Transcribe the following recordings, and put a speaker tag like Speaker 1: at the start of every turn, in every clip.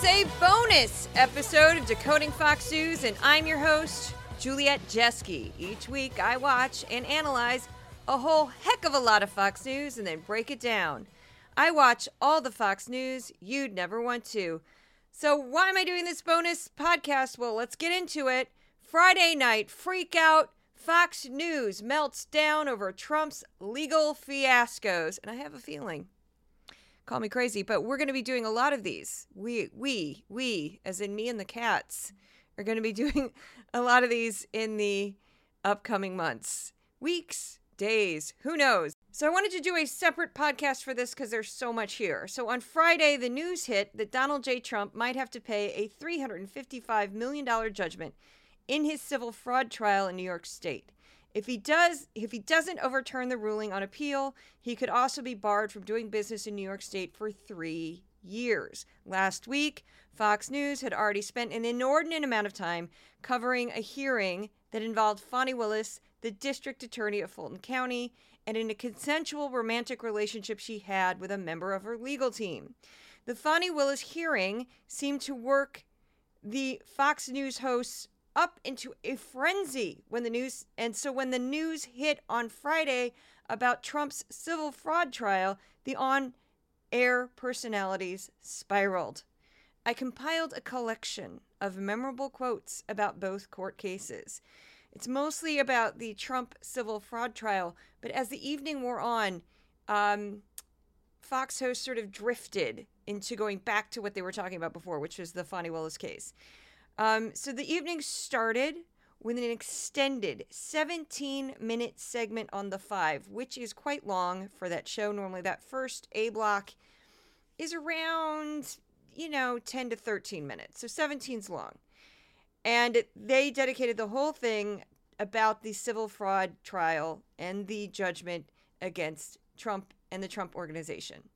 Speaker 1: Is a bonus episode of Decoding Fox News, and I'm your host, Juliet Jeske. Each week, I watch and analyze a whole heck of a lot of Fox News and then break it down. I watch all the Fox News you'd never want to. So, why am I doing this bonus podcast? Well, let's get into it. Friday night, freak out. Fox News melts down over Trump's legal fiascos. And I have a feeling call me crazy, but we're going to be doing a lot of these. We, we, we, as in me and the cats, are going to be doing a lot of these in the upcoming months, weeks, days, who knows. So I wanted to do a separate podcast for this because there's so much here. So on Friday, the news hit that Donald J. Trump might have to pay a $355 million judgment in his civil fraud trial in New York State. If he does, if he doesn't overturn the ruling on appeal, he could also be barred from doing business in New York State for three years. Last week, Fox News had already spent an inordinate amount of time covering a hearing that involved Fani Willis, the district attorney of Fulton County, and in a consensual romantic relationship she had with a member of her legal team. The Fani Willis hearing seemed to work the Fox News hosts up into a frenzy when the news and so when the news hit on Friday about Trump's civil fraud trial, the on-air personalities spiraled. I compiled a collection of memorable quotes about both court cases. It's mostly about the Trump civil fraud trial, but as the evening wore on, um, Fox hosts sort of drifted into going back to what they were talking about before, which was the Fani Willis case. Um, so the evening started with an extended 17 minute segment on the five, which is quite long for that show. Normally, that first A block is around, you know, 10 to 13 minutes. So 17's long. And they dedicated the whole thing about the civil fraud trial and the judgment against Trump and the Trump organization.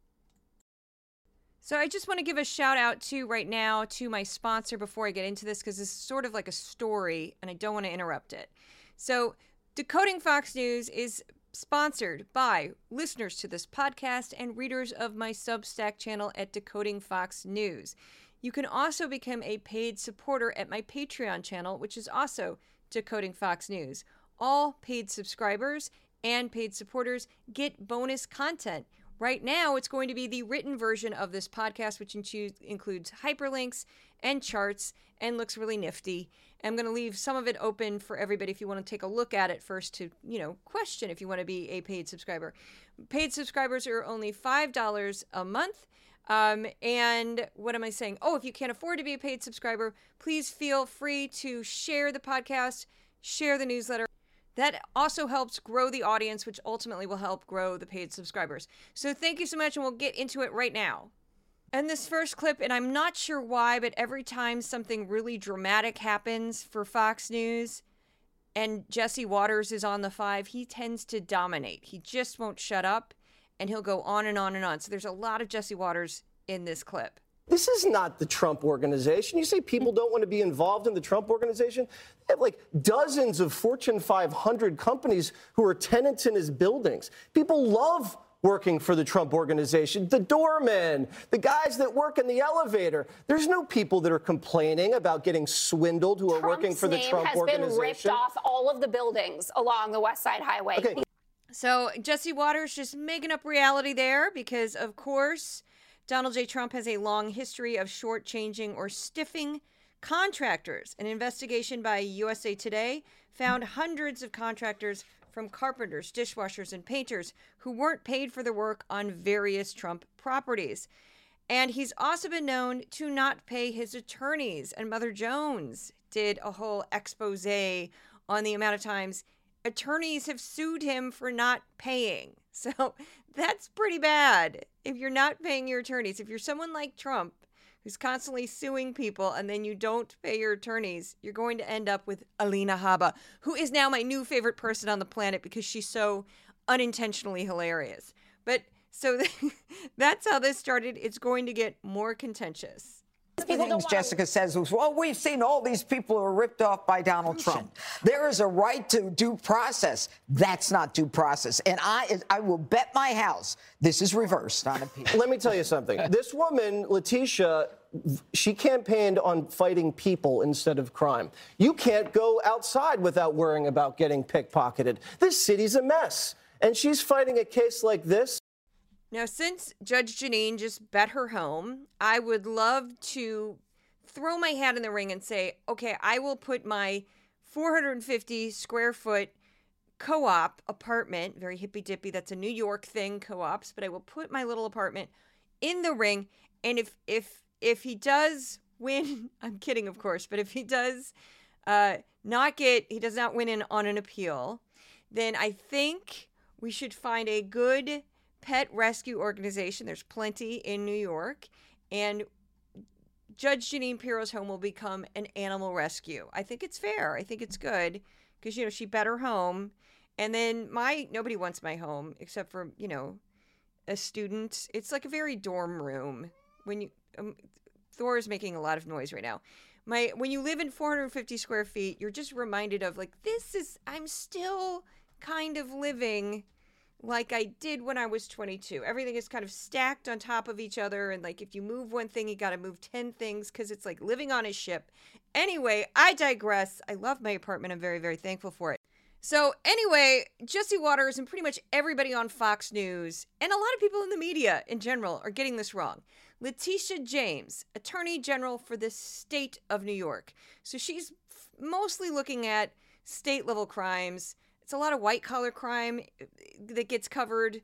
Speaker 1: So I just want to give a shout out to right now to my sponsor before I get into this because this is sort of like a story and I don't want to interrupt it. So Decoding Fox News is sponsored by listeners to this podcast and readers of my Substack channel at Decoding Fox News. You can also become a paid supporter at my Patreon channel, which is also Decoding Fox News. All paid subscribers and paid supporters get bonus content Right now, it's going to be the written version of this podcast, which includes hyperlinks and charts and looks really nifty. I'm going to leave some of it open for everybody if you want to take a look at it first to, you know, question if you want to be a paid subscriber. Paid subscribers are only $5 a month. Um, and what am I saying? Oh, if you can't afford to be a paid subscriber, please feel free to share the podcast, share the newsletter. That also helps grow the audience, which ultimately will help grow the paid subscribers. So thank you so much, and we'll get into it right now. And this first clip, and I'm not sure why, but every time something really dramatic happens for Fox News and Jesse Watters is on the five, he tends to dominate. He just won't shut up and he'll go on and on and on. So there's a lot of Jesse Watters in this clip.
Speaker 2: This is not the Trump organization. You say people don't want to be involved in the Trump organization? They have like dozens of Fortune 500 companies who are tenants in his buildings. People love working for the Trump organization, the doormen, the guys that work in the elevator. There's no people that are complaining about getting swindled who
Speaker 3: Trump's
Speaker 2: are working for the Trump organization.
Speaker 3: has
Speaker 2: organization.
Speaker 3: been ripped off all of the buildings along the West Side Highway.
Speaker 2: Okay.
Speaker 1: So Jesse Watters just making up reality there because, of course, Donald J. Trump has a long history of shortchanging or stiffing contractors. An investigation by USA Today found hundreds of contractors from carpenters, dishwashers, and painters who weren't paid for their work on various Trump properties. And he's also been known to not pay his attorneys. And Mother Jones did a whole expose on the amount of times attorneys have sued him for not paying. So that's pretty bad if you're not paying your attorneys. If you're someone like Trump who's constantly suing people and then you don't pay your attorneys, you're going to end up with Alina Habba, who is now my new favorite person on the planet because she's so unintentionally hilarious. But so that's how this started. It's going to get more contentious.
Speaker 4: The things Jessica says was, well, we've seen all these people who are ripped off by Donald Trump. There is a right to due process. That's not due process. And I, I will bet my house this is reversed on appeal.
Speaker 2: Let me tell you something. This woman, Letitia, she campaigned on fighting people instead of crime. You can't go outside without worrying about getting pickpocketed. This city's a mess. And she's fighting a case like this.
Speaker 1: Now, since Judge Jeanine just bet her home, I would love to throw my hat in the ring and say, okay, I will put my 450 square foot co op apartment, very hippy dippy, that's a New York thing, co ops, but I will put my little apartment in the ring. And if, if, if he does win, I'm kidding, of course, but if he does uh, not get, he does not win in, on an appeal, then I think we should find a good pet rescue organization. There's plenty in New York. And Judge Jeanine Pirro's home will become an animal rescue. I think it's fair. I think it's good because, you know, she bet her home. And then my, nobody wants my home except for, you know, a student. It's like a very dorm room. When you, um, Thor is making a lot of noise right now. My, when you live in 450 square feet, you're just reminded of like, this is, I'm still kind of living like I did when I was 22. Everything is kind of stacked on top of each other. And like if you move one thing, you got to move 10 things because it's like living on a ship. Anyway, I digress. I love my apartment. I'm very, very thankful for it. So, anyway, Jesse Watters and pretty much everybody on Fox News and a lot of people in the media in general are getting this wrong. Letitia James, Attorney General for the state of New York. So, she's mostly looking at state level crimes it's a lot of white collar crime uh, that gets covered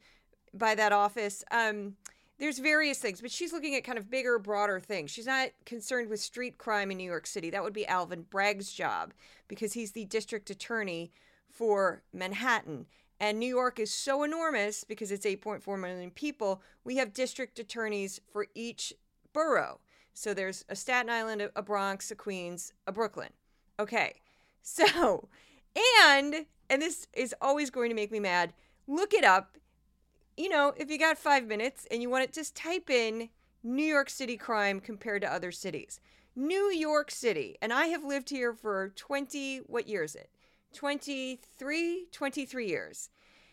Speaker 1: by that office. Um, there's various things, but she's looking at kind of bigger, broader things. She's not concerned with street crime in New York City. That would be Alvin Bragg's job because he's the district attorney for Manhattan. And New York is so enormous because it's 8.4 million people. We have district attorneys for each borough. So there's a Staten Island, a Bronx, a Queens, a Brooklyn. Okay. So, and and this is always going to make me mad. Look it up. You know, if you got five minutes and you want it, just type in New York City crime compared to other cities. New York City, and I have lived here for 20, what year is it? 23, 23 years,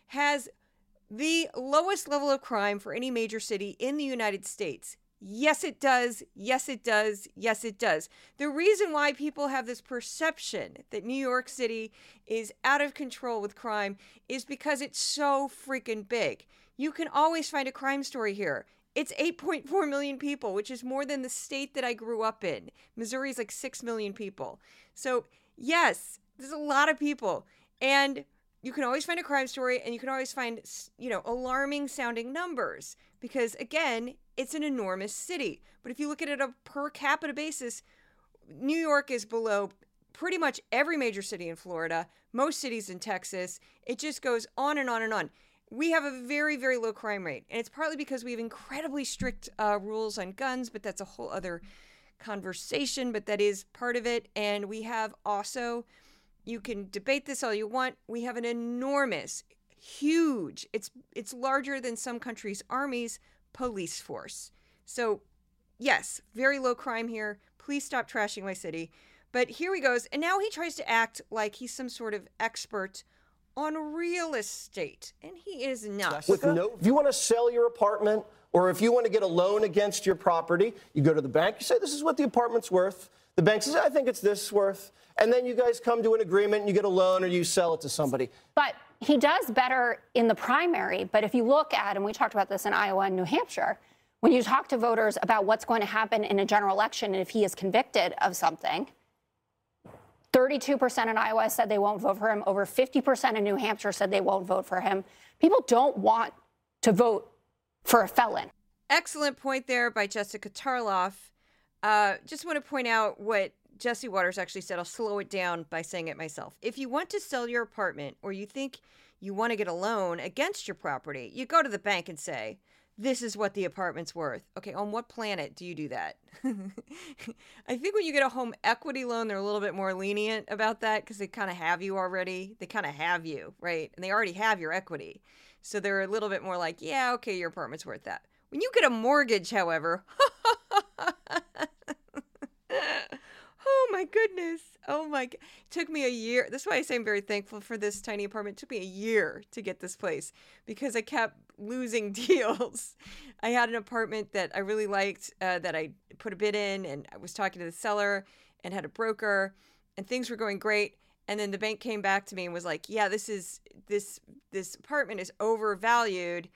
Speaker 1: has the lowest level of crime for any major city in the United States. Yes, it does. Yes, it does. Yes, it does. The reason why people have this perception that New York City is out of control with crime is because it's so freaking big. You can always find a crime story here. It's 8.4 million people, which is more than the state that I grew up in. Missouri is like 6 million people. So, yes, there's a lot of people. And you can always find a crime story and you can always find, you know, alarming sounding numbers because, again, it's an enormous city. But if you look at it on a per capita basis, New York is below pretty much every major city in Florida, most cities in Texas. It just goes on and on and on. We have a very, very low crime rate. And it's partly because we have incredibly strict uh, rules on guns, but that's a whole other conversation, but that is part of it. And we have also, you can debate this all you want, we have an enormous, huge, it's, it's larger than some countries' armies police force. So, yes, very low crime here. Please stop trashing my city. But here he goes. And now he tries to act like he's some sort of expert on real estate. And he is not.
Speaker 2: With no, if you want to sell your apartment or if you want to get a loan against your property, you go to the bank, you say, This is what the apartment's worth. The bank says, I think it's this worth. And then you guys come to an agreement and you get a loan or you sell it to somebody.
Speaker 3: But he does better in the primary. But if you look at, and we talked about this in Iowa and New Hampshire, when you talk to voters about what's going to happen in a general election and if he is convicted of something, 32% in Iowa said they won't vote for him. Over 50% in New Hampshire said they won't vote for him. People don't want to vote for a felon.
Speaker 1: Excellent point there by Jessica Tarloff. Uh, just want to point out what Jesse Watters actually said, I'll slow it down by saying it myself. If you want to sell your apartment or you think you want to get a loan against your property, you go to the bank and say, this is what the apartment's worth. Okay, on what planet do you do that? I think when you get a home equity loan, they're a little bit more lenient about that because they kind of have you already. They kind of have you, right? And they already have your equity. So they're a little bit more like, yeah, okay, your apartment's worth that. When you get a mortgage, however, my goodness. Oh my. It took me a year. That's why I say I'm very thankful for this tiny apartment. It took me a year to get this place because I kept losing deals. I had an apartment that I really liked uh, that I put a bid in, and I was talking to the seller and had a broker, and things were going great. And then the bank came back to me and was like, "Yeah, this is this this apartment is overvalued.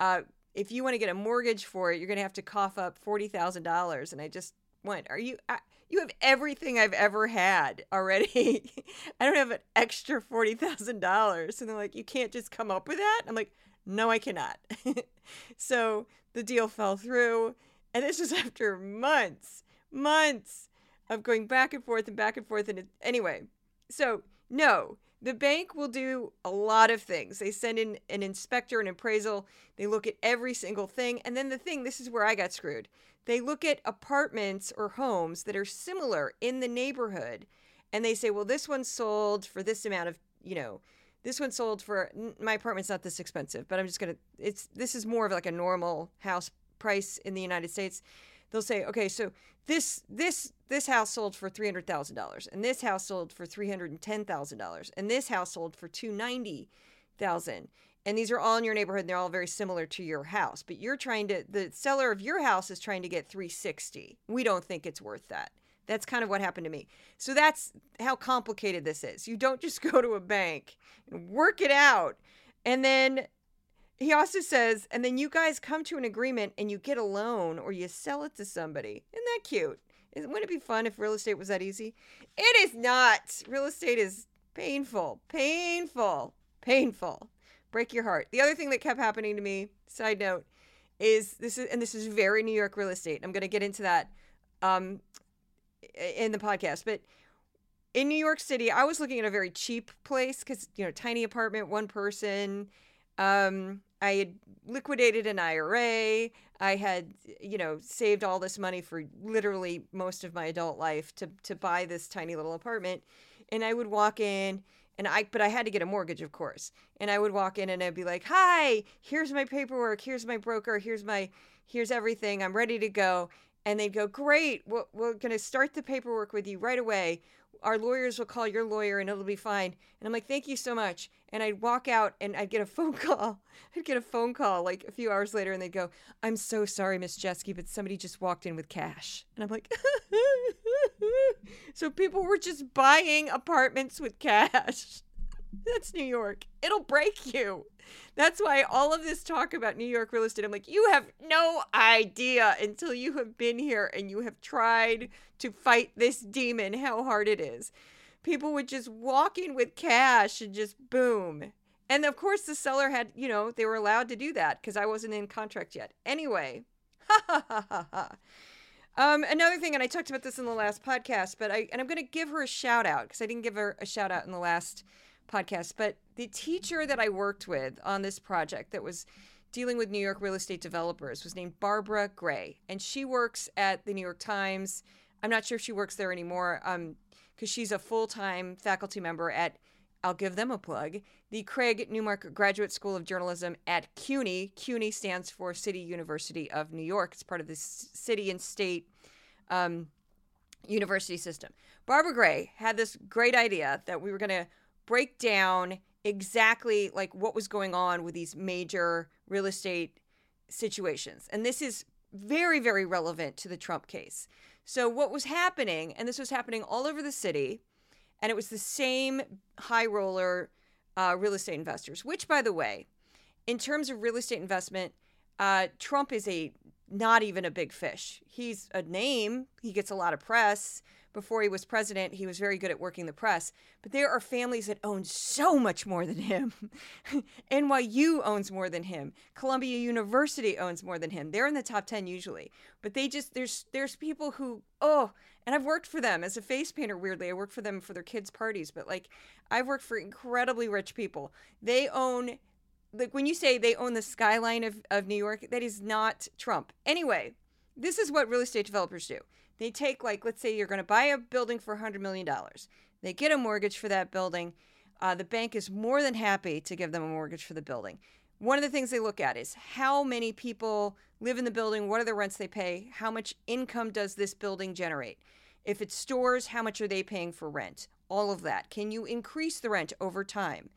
Speaker 1: Uh, if you want to get a mortgage for it, you're going to have to cough up forty thousand dollars." And I just went, "Are you?" I, you have everything I've ever had already. I don't have an extra forty thousand dollars. And they're like, you can't just come up with that. I'm like, no, I cannot. so the deal fell through, and this was after months, months of going back and forth and back and forth. And anyway, so no, the bank will do a lot of things. They send in an inspector, an appraisal. They look at every single thing. And then the thing, this is where I got screwed. They look at apartments or homes that are similar in the neighborhood and they say, well, this one sold for this amount of, you know, this one sold for my apartment's not this expensive, but I'm just gonna. It's this is more of like a normal house price in the United States. They'll say, okay, so this this this house sold for three hundred thousand dollars, and this house sold for three hundred and ten thousand dollars, and this house sold for two ninety thousand and these are all in your neighborhood and they're all very similar to your house but you're trying to the seller of your house is trying to get 360 we don't think it's worth that. That's kind of what happened to me. So that's how complicated this is. You don't just go to a bank and work it out and then he also says and then you guys come to an agreement and you get a loan or you sell it to somebody isn't that cute wouldn't it be fun if real estate was that easy it is not real estate is painful painful painful break your heart. The other thing that kept happening to me, side note, is this is and this is very New York real estate. I'm going to get into that um, in the podcast, but in New York City, I was looking at a very cheap place because you know, tiny apartment, one person. Um, I had liquidated an IRA. I had, you know, saved all this money for literally most of my adult life to to buy this tiny little apartment, and I would walk in and I but I had to get a mortgage, of course. And I would walk in and I'd be like, "Hi, here's my paperwork. Here's my broker. Here's my here's everything. I'm ready to go." And they'd go, "Great. We're, we're going to start the paperwork with you right away. Our lawyers will call your lawyer and it'll be fine." And I'm like, "Thank you so much." And I'd walk out and I'd get a phone call. I'd get a phone call like a few hours later and they'd go, "I'm so sorry, Miss Jeske, but somebody just walked in with cash." And I'm like, so people were just buying apartments with cash. That's New York. It'll break you. That's why all of this talk about New York real estate, I'm like, you have no idea until you have been here and you have tried to fight this demon how hard it is. People would just walk in with cash and just boom. And of course, the seller had, you know, they were allowed to do that because I wasn't in contract yet. Anyway, ha ha ha ha ha. Um, another thing, and I talked about this in the last podcast, but I and I'm going to give her a shout out because I didn't give her a shout out in the last podcast. But the teacher that I worked with on this project that was dealing with New York real estate developers was named Barbara Gray, and she works at the New York Times. I'm not sure if she works there anymore, um, because she's a full time faculty member at I'll give them a plug. The Craig Newmark Graduate School of Journalism at CUNY. CUNY stands for City University of New York. It's part of the city and state um, university system. Barbara Gray had this great idea that we were going to break down exactly like what was going on with these major real estate situations. And this is very, very relevant to the Trump case. So, what was happening, and this was happening all over the city, and it was the same high roller uh, real estate investors. Which, by the way, in terms of real estate investment, uh, Trump is a not even a big fish. He's a name. He gets a lot of press. Before he was president, he was very good at working the press. But there are families that own so much more than him. NYU owns more than him. Columbia University owns more than him. They're in the top 10 usually. But they just there's there's people who oh, and I've worked for them as a face painter weirdly. I work for them for their kids' parties, but like I've worked for incredibly rich people. They own like when you say they own the skyline of, of New York, that is not Trump. Anyway, this is what real estate developers do. They take like let's say you're going to buy a building for 100 million dollars. They get a mortgage for that building. Uh, the bank is more than happy to give them a mortgage for the building. One of the things they look at is how many people live in the building, what are the rents they pay, how much income does this building generate? If it's stores, how much are they paying for rent? All of that. Can you increase the rent over time?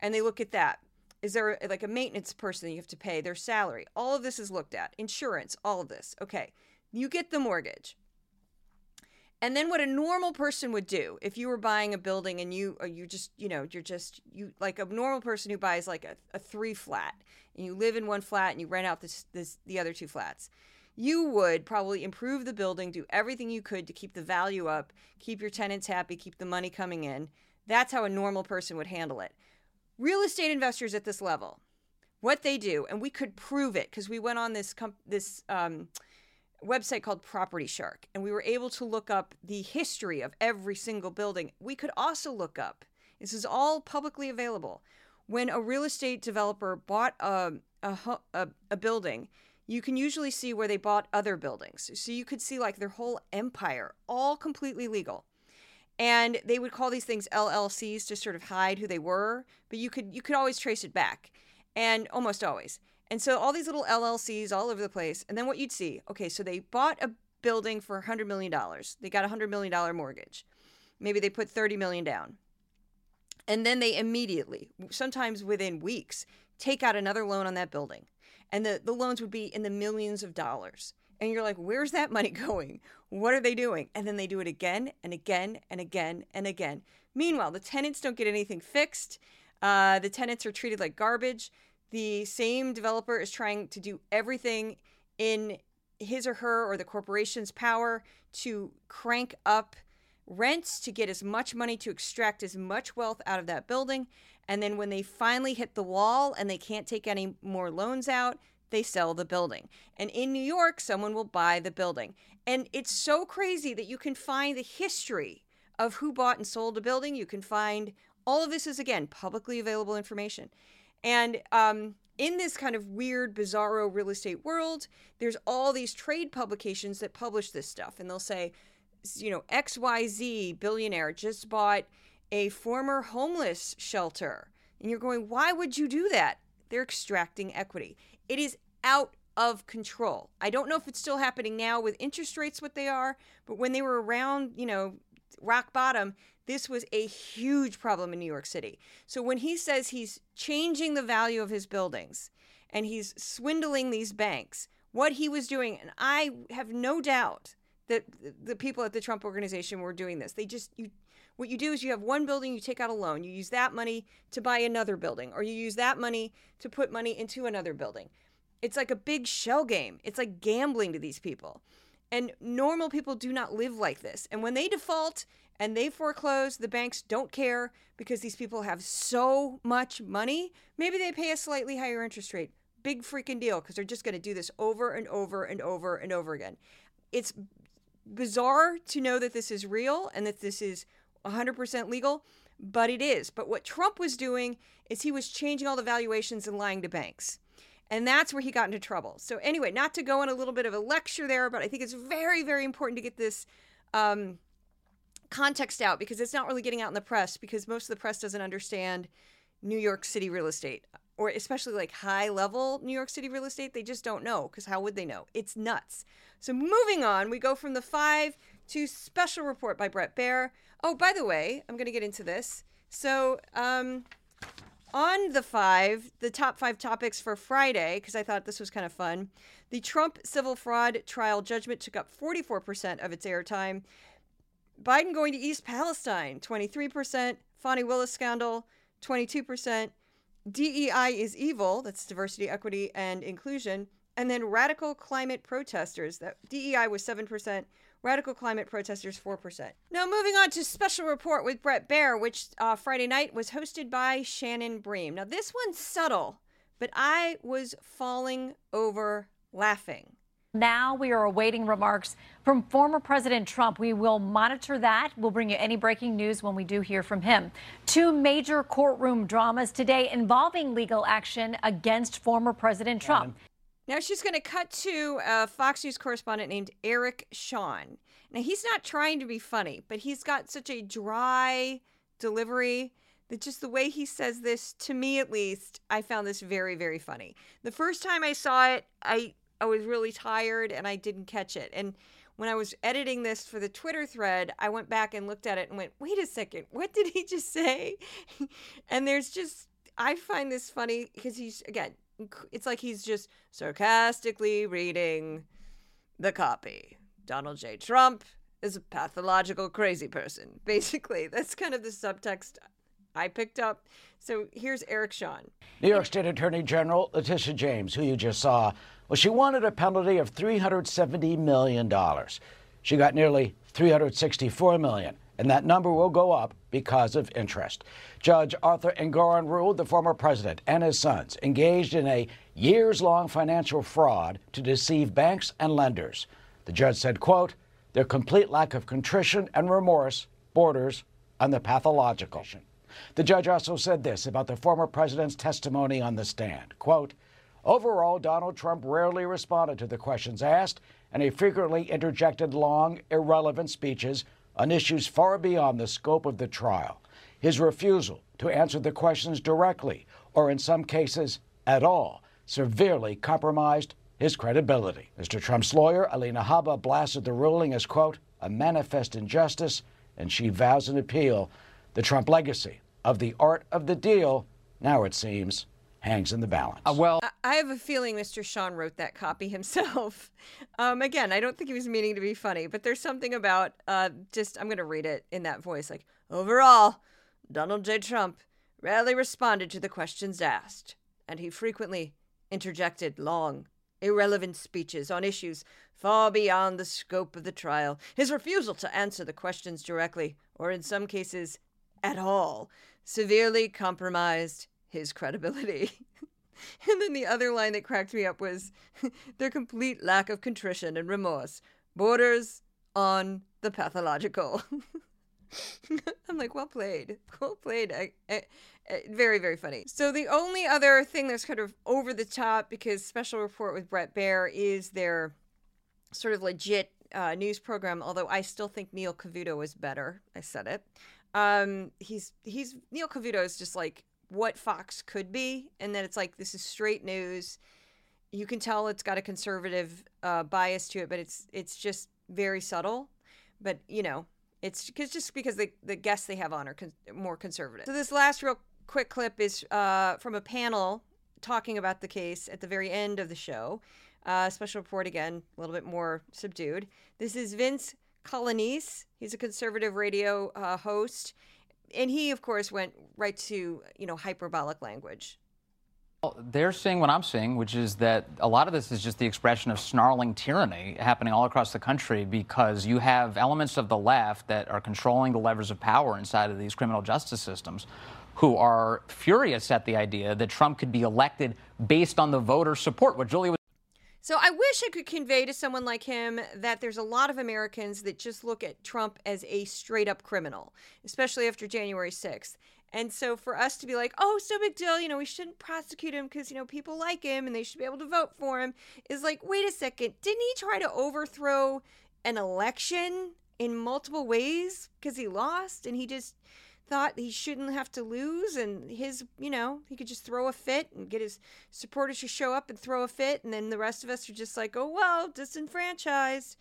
Speaker 1: And they look at that. Is there like a maintenance person you have to pay their salary? All of this is looked at. Insurance, all of this. Okay. You get the mortgage. And then what a normal person would do if you were buying a building and you or you just, you know, you're just you like a normal person who buys like a, a three flat and you live in one flat and you rent out this, this the other two flats. You would probably improve the building, do everything you could to keep the value up, keep your tenants happy, keep the money coming in. That's how a normal person would handle it. Real estate investors at this level, what they do, and we could prove it because we went on this comp- this um, website called Property Shark, and we were able to look up the history of every single building. We could also look up, this is all publicly available. When a real estate developer bought a, a, a, a building, you can usually see where they bought other buildings. So you could see like their whole empire, all completely legal. And they would call these things LLCs to sort of hide who they were, but you could you could always trace it back. And almost always. And so all these little LLCs all over the place. And then what you'd see, okay, so they bought a building for $100 million. They got a $100 million mortgage. Maybe they put 30 million down. And then they immediately, sometimes within weeks, take out another loan on that building. And the, the loans would be in the millions of dollars. And you're like, where's that money going? What are they doing? And then they do it again and again and again and again. Meanwhile, the tenants don't get anything fixed. Uh, the tenants are treated like garbage the same developer is trying to do everything in his or her or the corporation's power to crank up rents to get as much money to extract as much wealth out of that building. And then when they finally hit the wall and they can't take any more loans out, they sell the building. And in New York, someone will buy the building. And it's so crazy that you can find the history of who bought and sold a building. You can find all of this is, again, publicly available information. And um, in this kind of weird, bizarro real estate world, there's all these trade publications that publish this stuff. And they'll say, you know, XYZ billionaire just bought a former homeless shelter. And you're going, why would you do that? They're extracting equity. It is out of control. I don't know if it's still happening now with interest rates what they are, but when they were around, you know, rock bottom, this was a huge problem in New York City. So when he says he's changing the value of his buildings and he's swindling these banks, what he was doing, and I have no doubt that the people at the Trump organization were doing this. They just you what you do is you have one building, you take out a loan, you use that money to buy another building, or you use that money to put money into another building. It's like a big shell game. It's like gambling to these people. And normal people do not live like this. And when they default and they foreclose, the banks don't care because these people have so much money. Maybe they pay a slightly higher interest rate. Big freaking deal because they're just going to do this over and over and over and over again. It's bizarre to know that this is real and that this is 100% legal, but it is. But what Trump was doing is he was changing all the valuations and lying to banks. And that's where he got into trouble. So, anyway, not to go on a little bit of a lecture there, but I think it's very, very important to get this um, context out because it's not really getting out in the press because most of the press doesn't understand New York City real estate or especially like high level New York City real estate. They just don't know because how would they know? It's nuts. So moving on, we go from the five to special report by Brett Baier. Oh, by the way, I'm going to get into this. So, um, on the five, the top five topics for Friday, because I thought this was kind of fun. The Trump civil fraud trial judgment took up 44% of its airtime. Biden going to East Palestine, 23%. Fani Willis scandal, 22%. DEI is evil, that's diversity, equity, and inclusion. And then radical climate protesters, that DEI was 7%, radical climate protesters 4%. Now, moving on to special report with Brett Baier, which uh, Friday night was hosted by Shannon Bream. Now, this one's subtle, but I was falling over laughing.
Speaker 5: Now we are awaiting remarks from former President Trump. We will monitor that. We'll bring you any breaking news when we do hear from him. Two major courtroom dramas today involving legal action against former President Trump.
Speaker 1: Now she's going to cut to a Fox News correspondent named Eric Shawn. Now he's not trying to be funny, but he's got such a dry delivery that just the way he says this, to me at least, I found this very, very funny. The first time I saw it, I I was really tired and I didn't catch it. And when I was editing this for the Twitter thread, I went back and looked at it and went, wait a second, what did he just say? and there's just, I find this funny because he's, again, it's like he's just sarcastically reading the copy. Donald J. Trump is a pathological crazy person. Basically, that's kind of the subtext I picked up. So here's Eric Shawn.
Speaker 6: New York State Attorney General Letitia James, who you just saw, well, she wanted a penalty of $370 million. She got nearly $364 million, and that number will go up because of interest. Judge Arthur Engoron ruled the former president and his sons engaged in a years-long financial fraud to deceive banks and lenders. The judge said, quote, their complete lack of contrition and remorse borders on the pathological. The judge also said this about the former president's testimony on the stand. Quote, Overall, Donald Trump rarely responded to the questions asked, and he frequently interjected long, irrelevant speeches on issues far beyond the scope of the trial. His refusal to answer the questions directly, or in some cases at all, severely compromised his credibility. Mr. Trump's lawyer, Alina Habba, blasted the ruling as, quote, a manifest injustice, and she vows an appeal the Trump legacy of the art of the deal, now it seems, hangs in the balance.
Speaker 1: Uh, well, I have a feeling Mr. Shawn wrote that copy himself. Um, again, I don't think he was meaning to be funny, but there's something about uh, just, I'm going to read it in that voice like, overall, Donald J. Trump rarely responded to the questions asked, and he frequently interjected long, irrelevant speeches on issues far beyond the scope of the trial. His refusal to answer the questions directly, or in some cases, at all, severely compromised his credibility. and then the other line that cracked me up was their complete lack of contrition and remorse borders on the pathological. I'm like, well played. Well played. I, I, I, very, very funny. So, the only other thing that's kind of over the top because Special Report with Brett Baier is their sort of legit uh, news program, although I still think Neil Cavuto is better. I said it. Um, he's he's Neil Cavuto is just like what Fox could be, and that it's like this is straight news. You can tell it's got a conservative uh, bias to it, but it's it's just very subtle. But you know, it's because just because the the guests they have on are con- more conservative. So this last real quick clip is uh, from a panel talking about the case at the very end of the show. Uh, special report again, a little bit more subdued. This is Vince Coglianese. He's a conservative radio uh, host, and he, of course, went right to you know hyperbolic language.
Speaker 7: Well, they're seeing what I'm seeing, which is that a lot of this is just the expression of snarling tyranny happening all across the country because you have elements of the left that are controlling the levers of power inside of these criminal justice systems who are furious at the idea that Trump could be elected based on the voter support. What Julia
Speaker 1: so I wish I could convey to someone like him that there's a lot of Americans that just look at Trump as a straight up criminal, especially after January 6th. And so for us to be like, oh, so big deal, you know, we shouldn't prosecute him because, you know, people like him and they should be able to vote for him is like, wait a second, didn't he try to overthrow an election in multiple ways because he lost and he just thought he shouldn't have to lose and his you know he could just throw a fit and get his supporters to show up and throw a fit. And then the rest of us are just like oh well disenfranchised.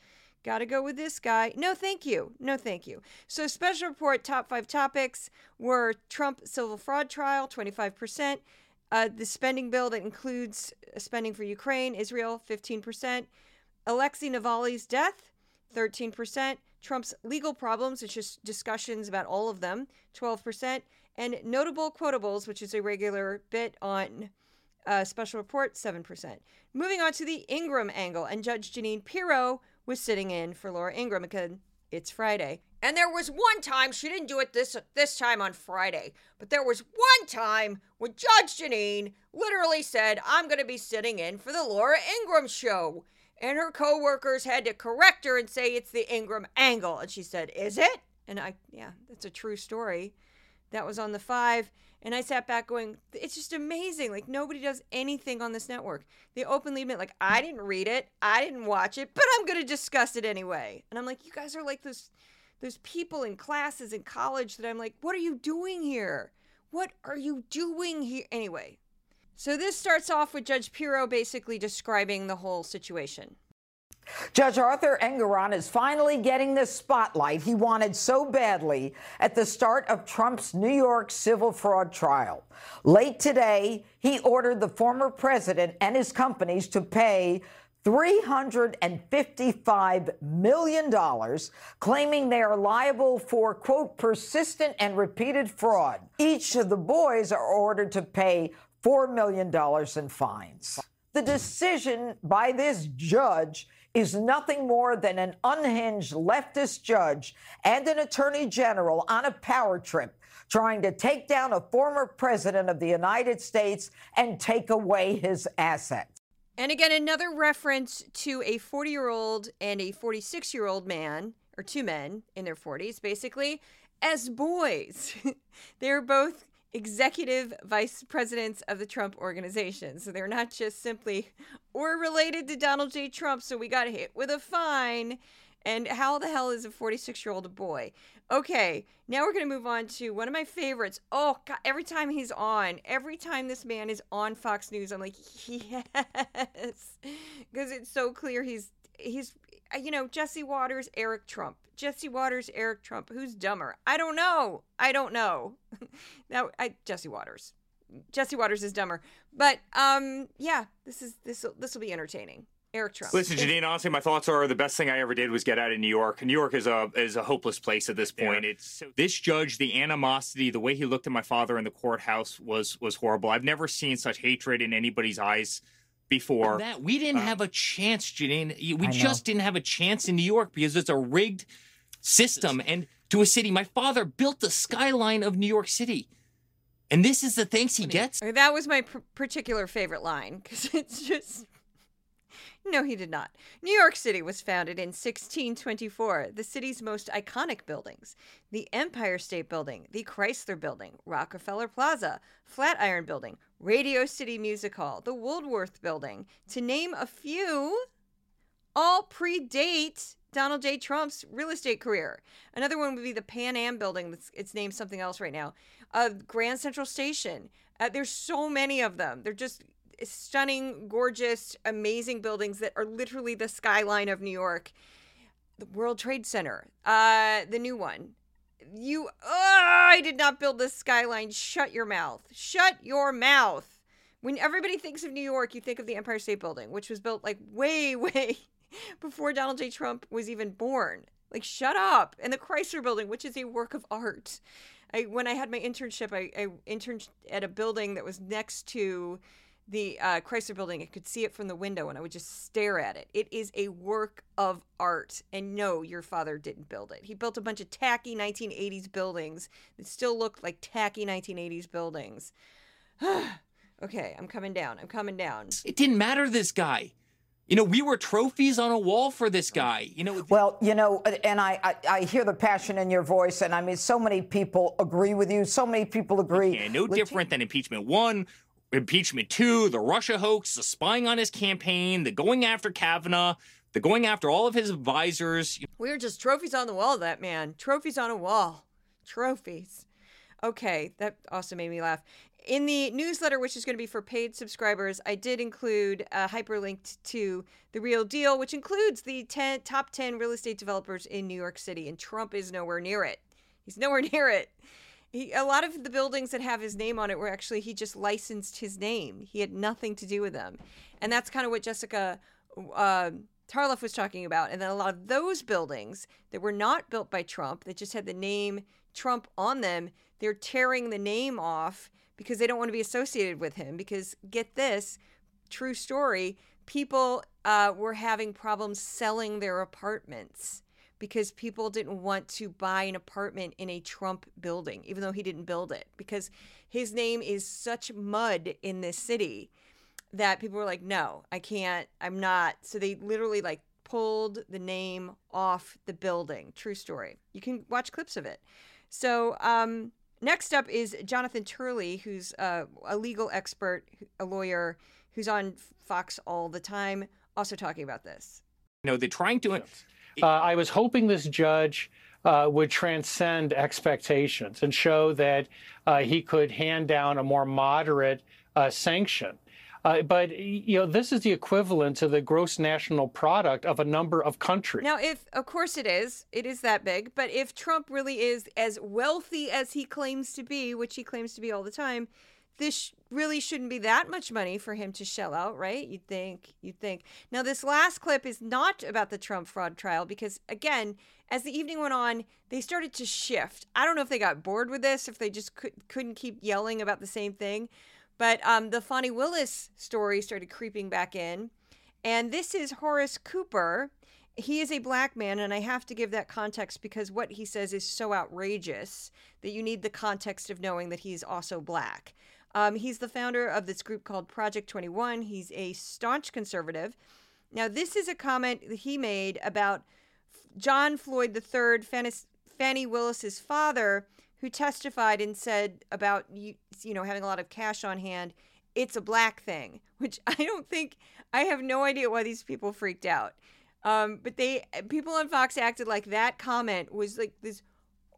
Speaker 1: Gotta go with this guy. No thank you. No thank you. So special report top five topics were trump civil fraud trial 25% uh, the spending bill that includes spending for ukraine israel 15% alexei navalny's death 13% Trump's legal problems, which is discussions about all of them, 12%, and notable quotables, which is a regular bit on uh, special report, 7%. Moving on to the Ingraham angle, and Judge Jeanine Pirro was sitting in for Laura Ingraham because it's Friday. And there was one time she didn't do it this this time on Friday, but there was one time when Judge Jeanine literally said, "I'm going to be sitting in for the Laura Ingraham show." And her coworkers had to correct her and say it's the Ingraham angle. And she said, Is it? And I, yeah, that's a true story. That was on the five. And I sat back going, It's just amazing. Like, nobody does anything on this network. They openly admit, like, I didn't read it, I didn't watch it, but I'm going to discuss it anyway. And I'm like, You guys are like those, those people in classes in college that I'm like, What are you doing here? What are you doing here? Anyway, so this starts off with Judge Pirro basically describing the whole situation.
Speaker 4: Judge Arthur Engoron is finally getting the spotlight he wanted so badly at the start of Trump's New York civil fraud trial. Late today, he ordered the former president and his companies to pay $355 million, claiming they are liable for, quote, persistent and repeated fraud. Each of the boys are ordered to pay $4 million in fines. The decision by this judge is nothing more than an unhinged leftist judge and an attorney general on a power trip trying to take down a former president of the United States and take away his assets.
Speaker 1: And again, another reference to a 40 year old and a 46 year old man, or two men in their 40s, basically, as boys. They're both executive vice presidents of the Trump organization. So they're not just simply or related to Donald J. Trump. So we got hit with a fine. And how the hell is a 46 year old boy? Okay, now we're going to move on to one of my favorites. Oh, God, every time he's on, every time this man is on Fox News, I'm like, yes. Because it's so clear he's, he's, you know, Jesse Watters, Eric Trump. Jesse Watters, Eric Trump. Who's dumber? I don't know. I don't know. now, I Jesse Watters. Jesse Watters is dumber. But um, yeah, this is this this will be entertaining. Eric Trump.
Speaker 8: Listen, Jeanine. Honestly, my thoughts are the best thing I ever did was get out of New York. New York is a is a hopeless place at this point. Yeah. It's so, this judge, the animosity, the way he looked at my father in the courthouse was was horrible. I've never seen such hatred in anybody's eyes before.
Speaker 9: That we didn't uh, have a chance, Jeanine. We just didn't have a chance in New York because it's a rigged system and to a city. My father built the skyline of New York City. And this is the thanks he gets.
Speaker 1: That was my pr- particular favorite line because it's just. No, he did not. New York City was founded in 1624. The city's most iconic buildings the Empire State Building, the Chrysler Building, Rockefeller Plaza, Flatiron Building, Radio City Music Hall, the Woolworth Building, to name a few, all predate Donald J. Trump's real estate career. Another one would be the Pan Am building. That's, it's named something else right now. Uh, Grand Central Station. Uh, there's so many of them. They're just stunning, gorgeous, amazing buildings that are literally the skyline of New York. The World Trade Center, uh, the new one. You, I did not build this skyline. Shut your mouth. Shut your mouth. When everybody thinks of New York, you think of the Empire State Building, which was built like way, way before Donald J. Trump was even born. Like, shut up. And the Chrysler Building, which is a work of art. I when I had my internship, I, I interned at a building that was next to the uh, Chrysler Building. I could see it from the window, and I would just stare at it. It is a work of art. And no, your father didn't build it. He built a bunch of tacky 1980s buildings that still look like tacky 1980s buildings. okay, I'm coming down. I'm coming down.
Speaker 9: It didn't matter. This guy. You know, we were trophies on a wall for this guy. You know.
Speaker 4: Well, you know, and I, I, I hear the passion in your voice, and I mean, so many people agree with you. So many people agree.
Speaker 9: Yeah, no different than impeachment one, impeachment two, the Russia hoax, the spying on his campaign, the going after Kavanaugh, the going after all of his advisors.
Speaker 1: We were just trophies on the wall, that man. Trophies on a wall. Trophies. Okay, that also made me laugh in the newsletter, which is going to be for paid subscribers, I did include a hyperlink to the real deal, which includes the 10, top 10 real estate developers in New York City. And Trump is nowhere near it. He's nowhere near it. He, a lot of the buildings that have his name on it were actually, he just licensed his name. He had nothing to do with them. And that's kind of what Jessica uh, Tarloff was talking about. And then a lot of those buildings that were not built by Trump, that just had the name Trump on them, they're tearing the name off because they don't want to be associated with him. Because get this true story people uh, were having problems selling their apartments because people didn't want to buy an apartment in a Trump building, even though he didn't build it, because his name is such mud in this city that people were like, no, I can't, I'm not. So they literally like pulled the name off the building. True story. You can watch clips of it. So, um, Next up is Jonathan Turley, who's uh, a legal expert, a lawyer who's on Fox all the time, also talking about this.
Speaker 8: You know, they're trying to.
Speaker 10: Uh, I was hoping this judge uh, would transcend expectations and show that uh, he could hand down a more moderate uh, sanction. Uh, but you know, this is the equivalent to the gross national product of a number of countries.
Speaker 1: Now, if of course it is, it is that big. But if Trump really is as wealthy as he claims to be, which he claims to be all the time, this really shouldn't be that much money for him to shell out, right? You'd think. You'd think. Now, this last clip is not about the Trump fraud trial because, again, as the evening went on, they started to shift. I don't know if they got bored with this, if they just could, couldn't keep yelling about the same thing. But um, the Fani Willis story started creeping back in. And this is Horace Cooper. He is a black man, and I have to give that context because what he says is so outrageous that you need the context of knowing that he's also black. Um, he's the founder of this group called Project 21. He's a staunch conservative. Now, this is a comment that he made about John Floyd III, Fani Willis's father, who testified and said about you, you know, having a lot of cash on hand. It's a black thing, which I don't think. I have no idea why these people freaked out. Um, but they people on Fox acted like that comment was like this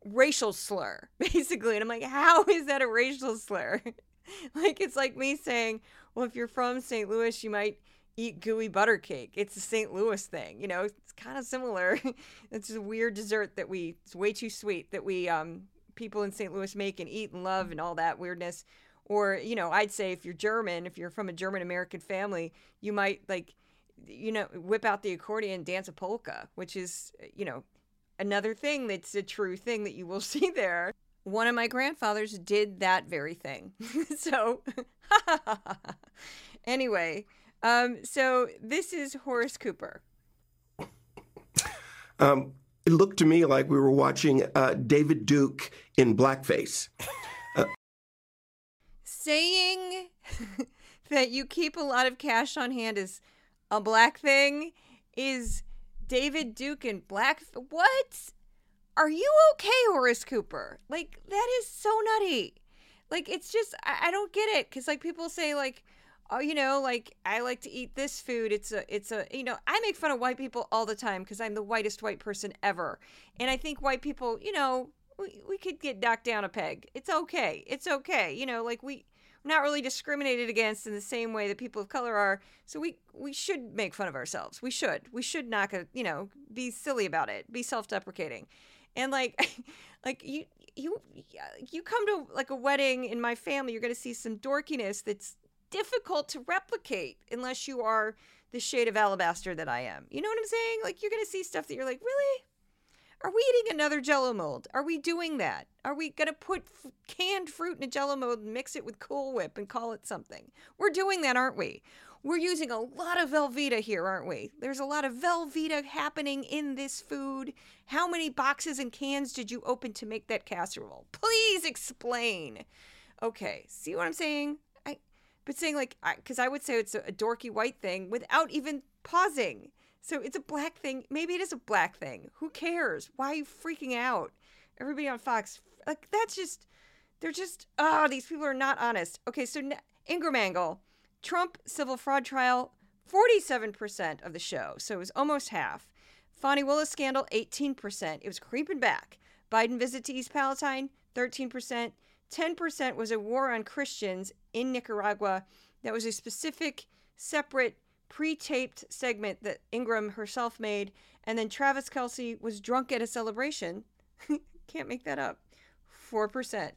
Speaker 1: racial slur, basically. And I'm like, how is that a racial slur? like it's like me saying, well, if you're from St. Louis, you might eat gooey butter cake. It's a St. Louis thing, you know. It's kind of similar. it's a weird dessert that we. It's way too sweet that we um people in St. Louis make and eat and love and all that weirdness. Or you know, I'd say if you're German, if you're from a German American family, you might like, you know, whip out the accordion, dance a polka, which is you know another thing that's a true thing that you will see there one of my grandfathers did that very thing. so, anyway, um, so this is Horace Cooper.
Speaker 11: Um, it looked to me like we were watching uh, David Duke in blackface. Uh,
Speaker 1: Saying that you keep a lot of cash on hand is a black thing is David Duke in black. What? Are you okay, Horace Cooper? Like, that is so nutty. Like, it's just, I, I don't get it. Cause, like, people say, like, oh, you know, like, I like to eat this food. It's a, it's a, you know, I make fun of white people all the time because I'm the whitest white person ever. And I think white people, you know, we, we could get knocked down a peg. It's okay. It's okay. You know, like, we, not really discriminated against in the same way that people of color are. So we we should make fun of ourselves. We should. We should not, you know, be silly about it. Be self-deprecating and like like you you you come to like a wedding in my family you're going to see some dorkiness that's difficult to replicate unless you are the shade of alabaster that I am. You know what I'm saying? Like you're going to see stuff that you're like, "Really? Are we eating another jello mold? Are we doing that? Are we going to put f- canned fruit in a jello mold and mix it with Cool Whip and call it something? We're doing that, aren't we? We're using a lot of Velveeta here, aren't we? There's a lot of Velveeta happening in this food. How many boxes and cans did you open to make that casserole? Please explain. Okay, see what I'm saying? I, but saying like, because I, I, would say it's a, a dorky white thing without even pausing. So it's a black thing. Maybe it is a black thing. Who cares? Why are you freaking out? Everybody on Fox, like that's just, they're just, ah, oh, these people are not honest. Okay, so Ingraham Angle Trump civil fraud trial, 47% of the show. So it was almost half. Fani Willis scandal, 18%. It was creeping back. Biden visit to East Palestine, 13%. 10% was a war on Christians in Nicaragua. That was a specific, separate, pre taped segment that Ingraham herself made. And then Travis Kelce was drunk at a celebration. Can't make that up. 4%.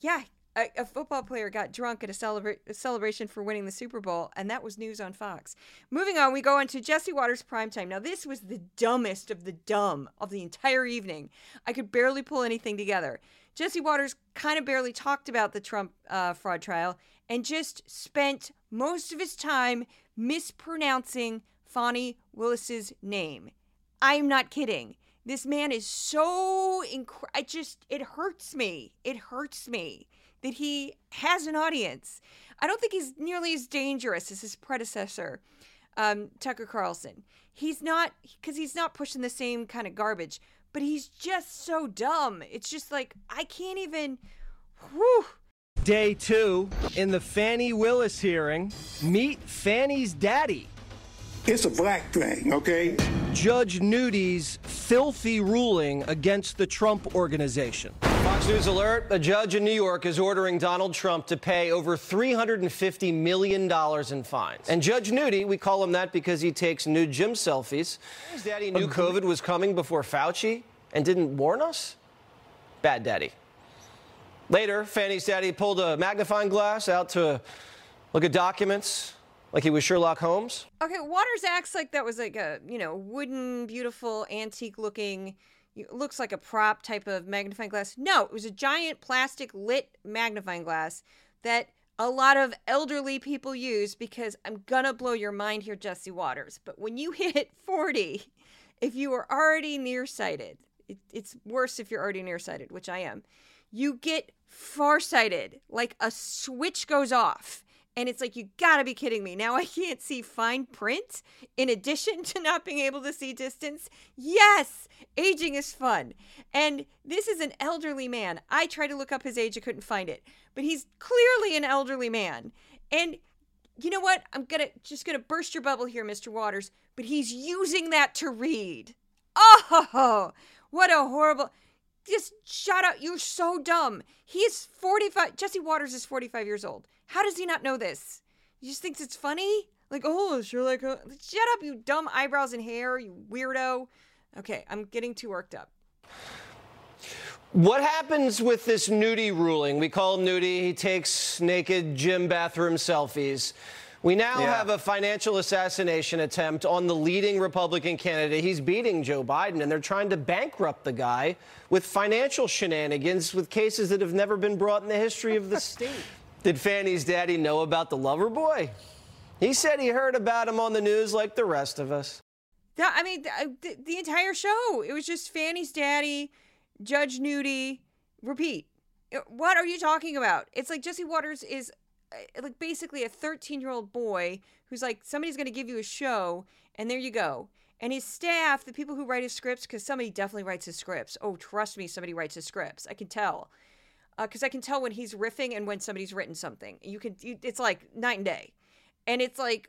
Speaker 1: Yeah, a, a, football player got drunk at a, celebra- a, celebration for winning the Super Bowl, and that was news on Fox. Moving on, we go into Jesse Watters primetime. Now, this was the dumbest of the dumb of the entire evening. I could barely pull anything together. Jesse Watters kind of barely talked about the Trump uh, fraud trial and just spent most of his time mispronouncing Fani Willis's name. I'm not kidding. This man is so incredible. I just, it hurts me. It hurts me that he has an audience. I don't think he's nearly as dangerous as his predecessor, um, Tucker Carlson. He's not, because he's not pushing the same kind of garbage, but he's just so dumb. It's just like, I can't even, whew.
Speaker 12: Day two in the Fannie Willis hearing. Meet Fannie's daddy.
Speaker 13: It's a black thing, okay?
Speaker 12: Judge Nudy's filthy ruling against the Trump organization. Fox Fox News alert. A judge in New York is ordering Donald Trump to pay over $350 million in fines. And Judge Nudie, we call him that because he takes nude gym selfies. His daddy knew COVID was coming before Fauci and didn't warn us? Bad daddy. Later, Fanny's daddy pulled a magnifying glass out to look at documents like he was Sherlock Holmes.
Speaker 1: Okay, Watters acts like that was like a, you know, wooden, beautiful, antique looking, looks like a prop type of magnifying glass. No, it was a giant plastic lit magnifying glass that a lot of elderly people use because I'm gonna blow your mind here, Jesse Watters. But when you hit 40, if you are already nearsighted, it, it's worse if you're already nearsighted, which I am. You get farsighted, like a switch goes off and it's like, you gotta be kidding me. Now I can't see fine print in addition to not being able to see distance. Yes, aging is fun. And this is an elderly man. I tried to look up his age, I couldn't find it. But he's clearly an elderly man. And you know what? I'm gonna just gonna burst your bubble here, Mr. Watters. But he's using that to read. Oh, what a horrible. Just shut up. You're so dumb. He's 45. Jesse Watters is 45 years old. How does he not know this? He just thinks it's funny? Like, oh, sure, like, uh, shut up, you dumb eyebrows and hair, you weirdo. Okay, I'm getting too worked up.
Speaker 12: What happens with this nudie ruling? We call him nudie. He takes naked gym bathroom selfies. We now yeah. have a financial assassination attempt on the leading Republican candidate. He's beating Joe Biden, and they're trying to bankrupt the guy with financial shenanigans with cases that have never been brought in the history of the state. Did Fanny's daddy know about the lover boy? He said he heard about him on the news like the rest of us.
Speaker 1: I mean, the, the entire show, it was just Fanny's daddy, Judge Nudie, repeat. Uh, what are you talking about? It's like Jesse Watters is uh, like basically a 13 year old boy who's like, somebody's going to give you a show, and there you go. And his staff, the people who write his scripts, because somebody definitely writes his scripts. Oh, trust me, somebody writes his scripts. I can tell because uh, I can tell when he's riffing and when somebody's written something. You can, you, it's like night and day, and it's like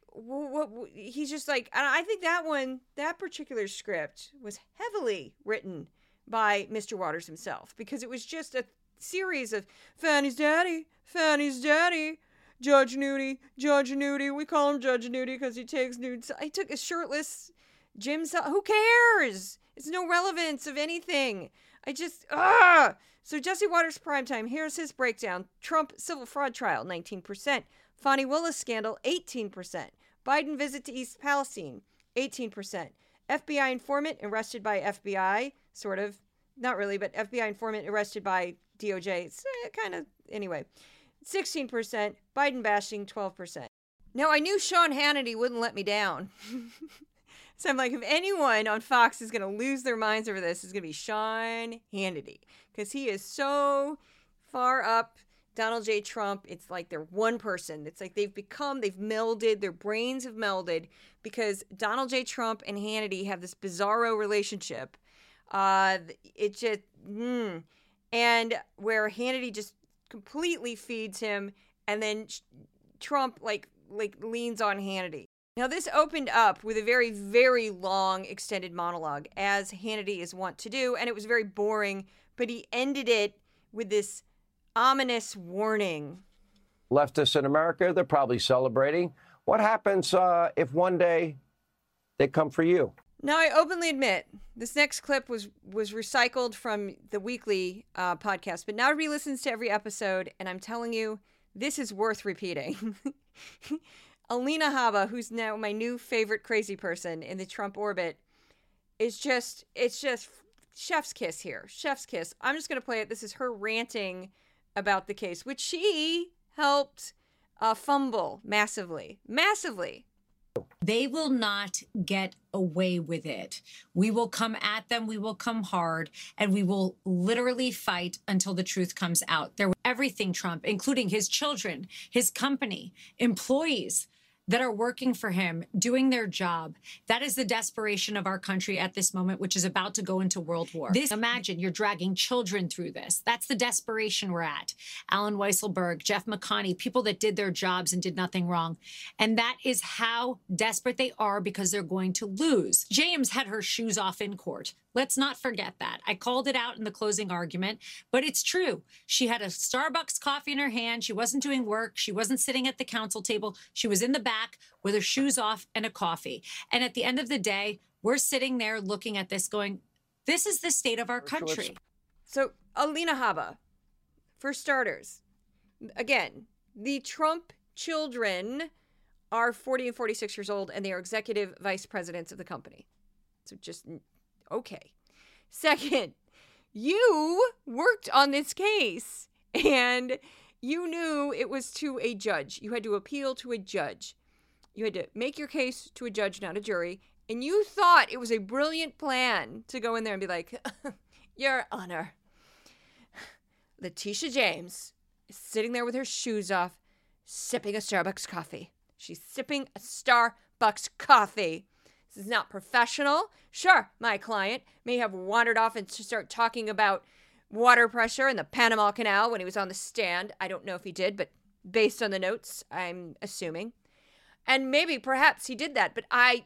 Speaker 1: he's just like. I think that one, that particular script, was heavily written by Mr. Watters himself because it was just a series of Fanny's daddy, Fanny's daddy. Judge Nudie, Judge Nudie. We call him Judge Nudie because he takes nudes. I took a shirtless Jim. Who cares? It's no relevance of anything. I just ah. So Jesse Watters primetime. Here's his breakdown: Trump civil fraud trial, 19%. Fani Willis scandal, 18%. Biden visit to East Palestine, 18%. FBI informant arrested by FBI, sort of, not really, but FBI informant arrested by DOJ. It's eh, kind of anyway. 16%. Biden bashing, 12%. Now I knew Sean Hannity wouldn't let me down. So I'm like, if anyone on Fox is going to lose their minds over this, it's going to be Sean Hannity because he is so far up Donald J. Trump. It's like they're one person. It's like they've become, they've melded, their brains have melded because Donald J. Trump and Hannity have this bizarro relationship. Uh, it just, mm, and where Hannity just completely feeds him, and then Trump like like leans on Hannity. Now, this opened up with a very, very long extended monologue, as Hannity is wont to do, and it was very boring, but he ended it with this ominous warning.
Speaker 14: Leftists in America, they're probably celebrating. What happens uh, if one day they come for you?
Speaker 1: Now, I openly admit this next clip was was recycled from the weekly uh, podcast, but now re-listens to every episode, and I'm telling you, this is worth repeating. Alina Habba, who's now my new favorite crazy person in the Trump orbit, is just it's just chef's kiss here. Chef's kiss. I'm just gonna play it. This is her ranting about the case, which she helped uh, fumble massively, massively.
Speaker 15: They will not get away with it. We will come at them, we will come hard, and we will literally fight until the truth comes out. There everything Trump, including his children, his company, employees, that are working for him, doing their job. That is the desperation of our country at this moment, which is about to go into world war. This, imagine you're dragging children through this. That's the desperation we're at. Allen Weisselberg, Jeff McConney, people that did their jobs and did nothing wrong. And that is how desperate they are because they're going to lose. James had her shoes off in court. Let's not forget that. I called it out in the closing argument, but it's true. She had a Starbucks coffee in her hand. She wasn't doing work. She wasn't sitting at the counsel table. She was in the back with her shoes off and a coffee. And at the end of the day, we're sitting there looking at this going, this is the state of our country.
Speaker 1: So, Alina Habba, for starters, again, the Trump children are 40 and 46 years old and they are executive vice presidents of the company. So, just okay. Second, you worked on this case and you knew it was to a judge. You had to appeal to a judge. You had to make your case to a judge, not a jury. And you thought it was a brilliant plan to go in there and be like, Your Honor, Letitia James is sitting there with her shoes off, sipping a Starbucks coffee. She's sipping a Starbucks coffee. This is not professional. Sure, my client may have wandered off and start talking about water pressure in the Panama Canal when he was on the stand. I don't know if he did, but based on the notes, I'm assuming. And maybe perhaps he did that, but I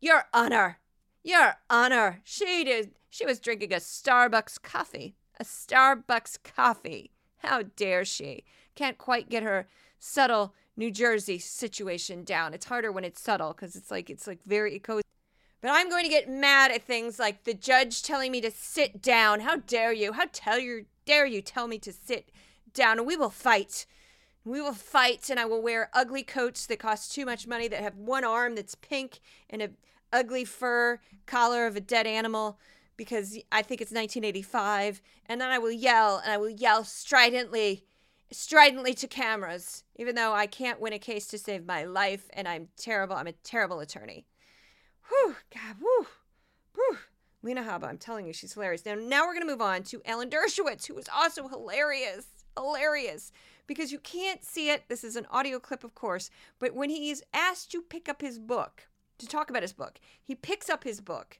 Speaker 1: Your Honor, Your Honor, she did she was drinking a Starbucks coffee. A Starbucks coffee. How dare she? Can't quite get her subtle New Jersey situation down. It's harder when it's subtle because it's like it's like very. But I'm going to get mad at things like the judge telling me to sit down. How dare you? How tell you dare you tell me to sit down? And we will fight. We will fight, and I will wear ugly coats that cost too much money that have one arm that's pink and a ugly fur collar of a dead animal because I think it's 1985. And then I will yell, and I will yell stridently stridently to cameras, even though I can't win a case to save my life and I'm terrible. I'm a terrible attorney. Whew, God, whew, whew. Lena Habba, I'm telling you, she's hilarious. Now, now we're going to move on to Alan Dershowitz, who is also hilarious. Hilarious. Because you can't see it. This is an audio clip, of course. But when he's asked to pick up his book, to talk about his book, he picks up his book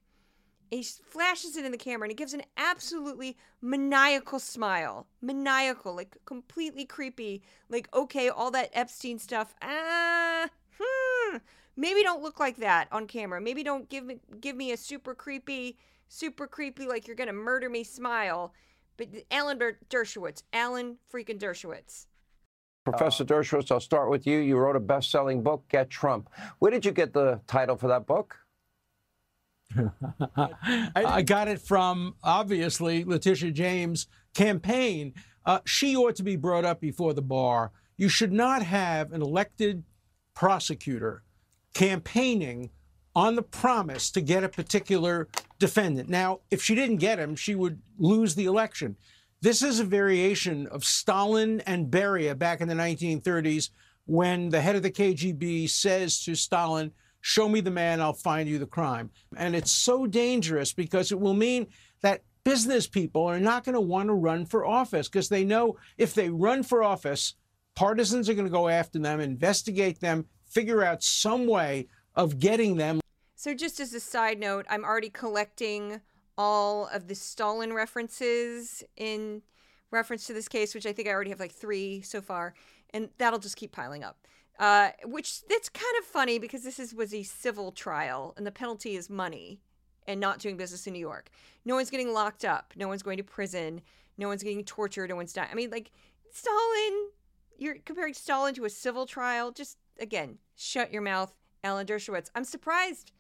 Speaker 1: he flashes it in the camera and he gives an absolutely maniacal smile. Maniacal, like completely creepy. Like, okay, all that Epstein stuff. Ah, hmm. Maybe don't look like that on camera. Maybe don't give me give me a super creepy, super creepy, like you're gonna murder me smile. But Alan Dershowitz, Alan freaking Dershowitz.
Speaker 14: Professor Dershowitz, I'll start with you. You wrote a best-selling book, Get Trump. Where did you get the title for that book?
Speaker 16: I got it from obviously Letitia James' campaign. Uh, she ought to be brought up before the bar. You should not have an elected prosecutor campaigning on the promise to get a particular defendant. Now, if she didn't get him, she would lose the election. This is a variation of Stalin and Beria back in the 1930s when the head of the KGB says to Stalin, Show me the man, I'll find you the crime. And it's so dangerous because it will mean that business people are not going to want to run for office because they know if they run for office, partisans are going to go after them, investigate them, figure out some way of getting them.
Speaker 1: So, just as a side note, I'm already collecting all of the Stalin references in reference to this case, which I think I already have like three so far, and that'll just keep piling up. Uh, which that's kind of funny because this is was a civil trial and the penalty is money and not doing business in New York. No one's getting locked up. No one's going to prison. No one's getting tortured. No one's dying. I mean, like Stalin. You're comparing Stalin to a civil trial. Just again, shut your mouth, Alan Dershowitz. I'm surprised.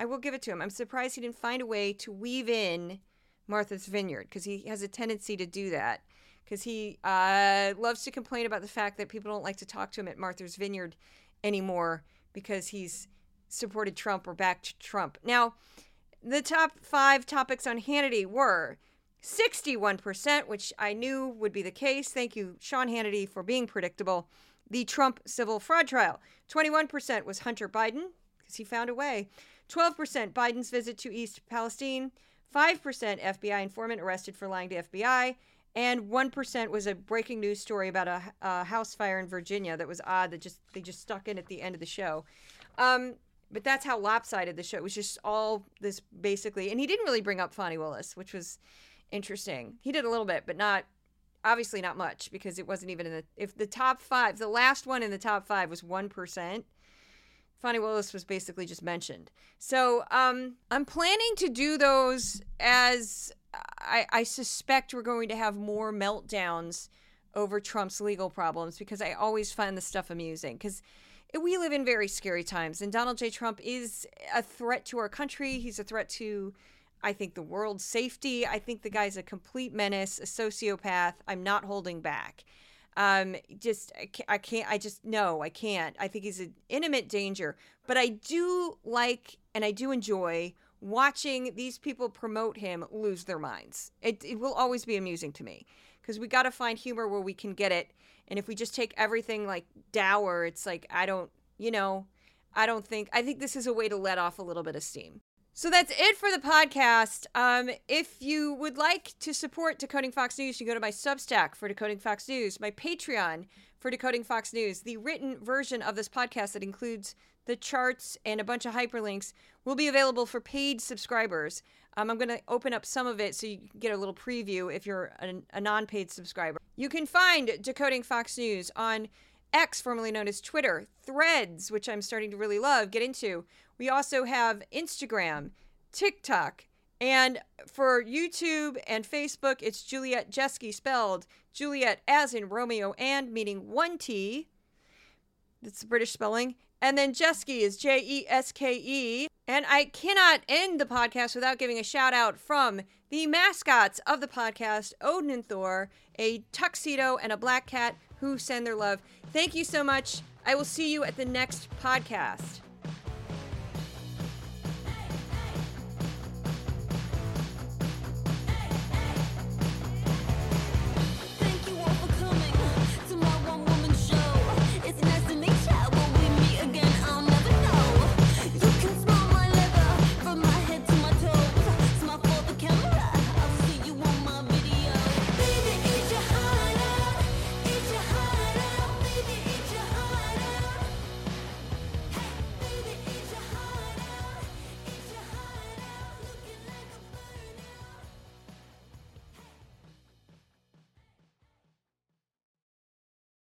Speaker 1: I will give it to him. I'm surprised he didn't find a way to weave in Martha's Vineyard because he has a tendency to do that because he uh, loves to complain about the fact that people don't like to talk to him at Martha's Vineyard anymore because he's supported Trump or backed Trump. Now, the top five topics on Hannity were 61%, which I knew would be the case. Thank you, Sean Hannity, for being predictable. The Trump civil fraud trial. 21% was Hunter Biden, because he found a way. 12% Biden's visit to East Palestine. 5% FBI informant arrested for lying to FBI and 1% was a breaking news story about a, a, house fire in Virginia that was odd that just they just stuck in at the end of the show. Um, but that's how lopsided the show was just all this basically and he didn't really bring up Fani Willis, which was interesting. He did a little bit, but not obviously not much because it wasn't even in the if the top 5, the last one in the top 5 was 1%. Fani Willis was basically just mentioned. So um, I'm planning to do those as I, I suspect we're going to have more meltdowns over Trump's legal problems because I always find the stuff amusing because we live in very scary times and Donald J. Trump is a threat to our country. He's a threat to, I think, the world's safety. I think the guy's a complete menace, a sociopath. I'm not holding back. Um, just I can't, I can't. I just no, I can't. I think he's an intimate danger. But I do like and I do enjoy watching these people promote him lose their minds. It, it will always be amusing to me because we got to find humor where we can get it. And if we just take everything like dour, it's like, I don't, you know, I don't think, I think this is a way to let off a little bit of steam. So that's it for the podcast. Um, if you would like to support Decoding Fox News, you can go to my Substack for Decoding Fox News, my Patreon for Decoding Fox News, the written version of this podcast that includes the charts and a bunch of hyperlinks will be available for paid subscribers. Um, I'm going to open up some of it so you can get a little preview if you're a, a non paid subscriber. You can find Decoding Fox News on X, formerly known as Twitter, Threads, which I'm starting to really love, get into. We also have Instagram, TikTok, and for YouTube and Facebook, it's Juliet Jeske spelled Juliet as in Romeo and meaning one T. That's the British spelling. And then Jeske is J E S K E. And I cannot end the podcast without giving a shout out from the mascots of the podcast, Odin and Thor, a tuxedo and a black cat who send their love. Thank you so much. I will see you at the next podcast.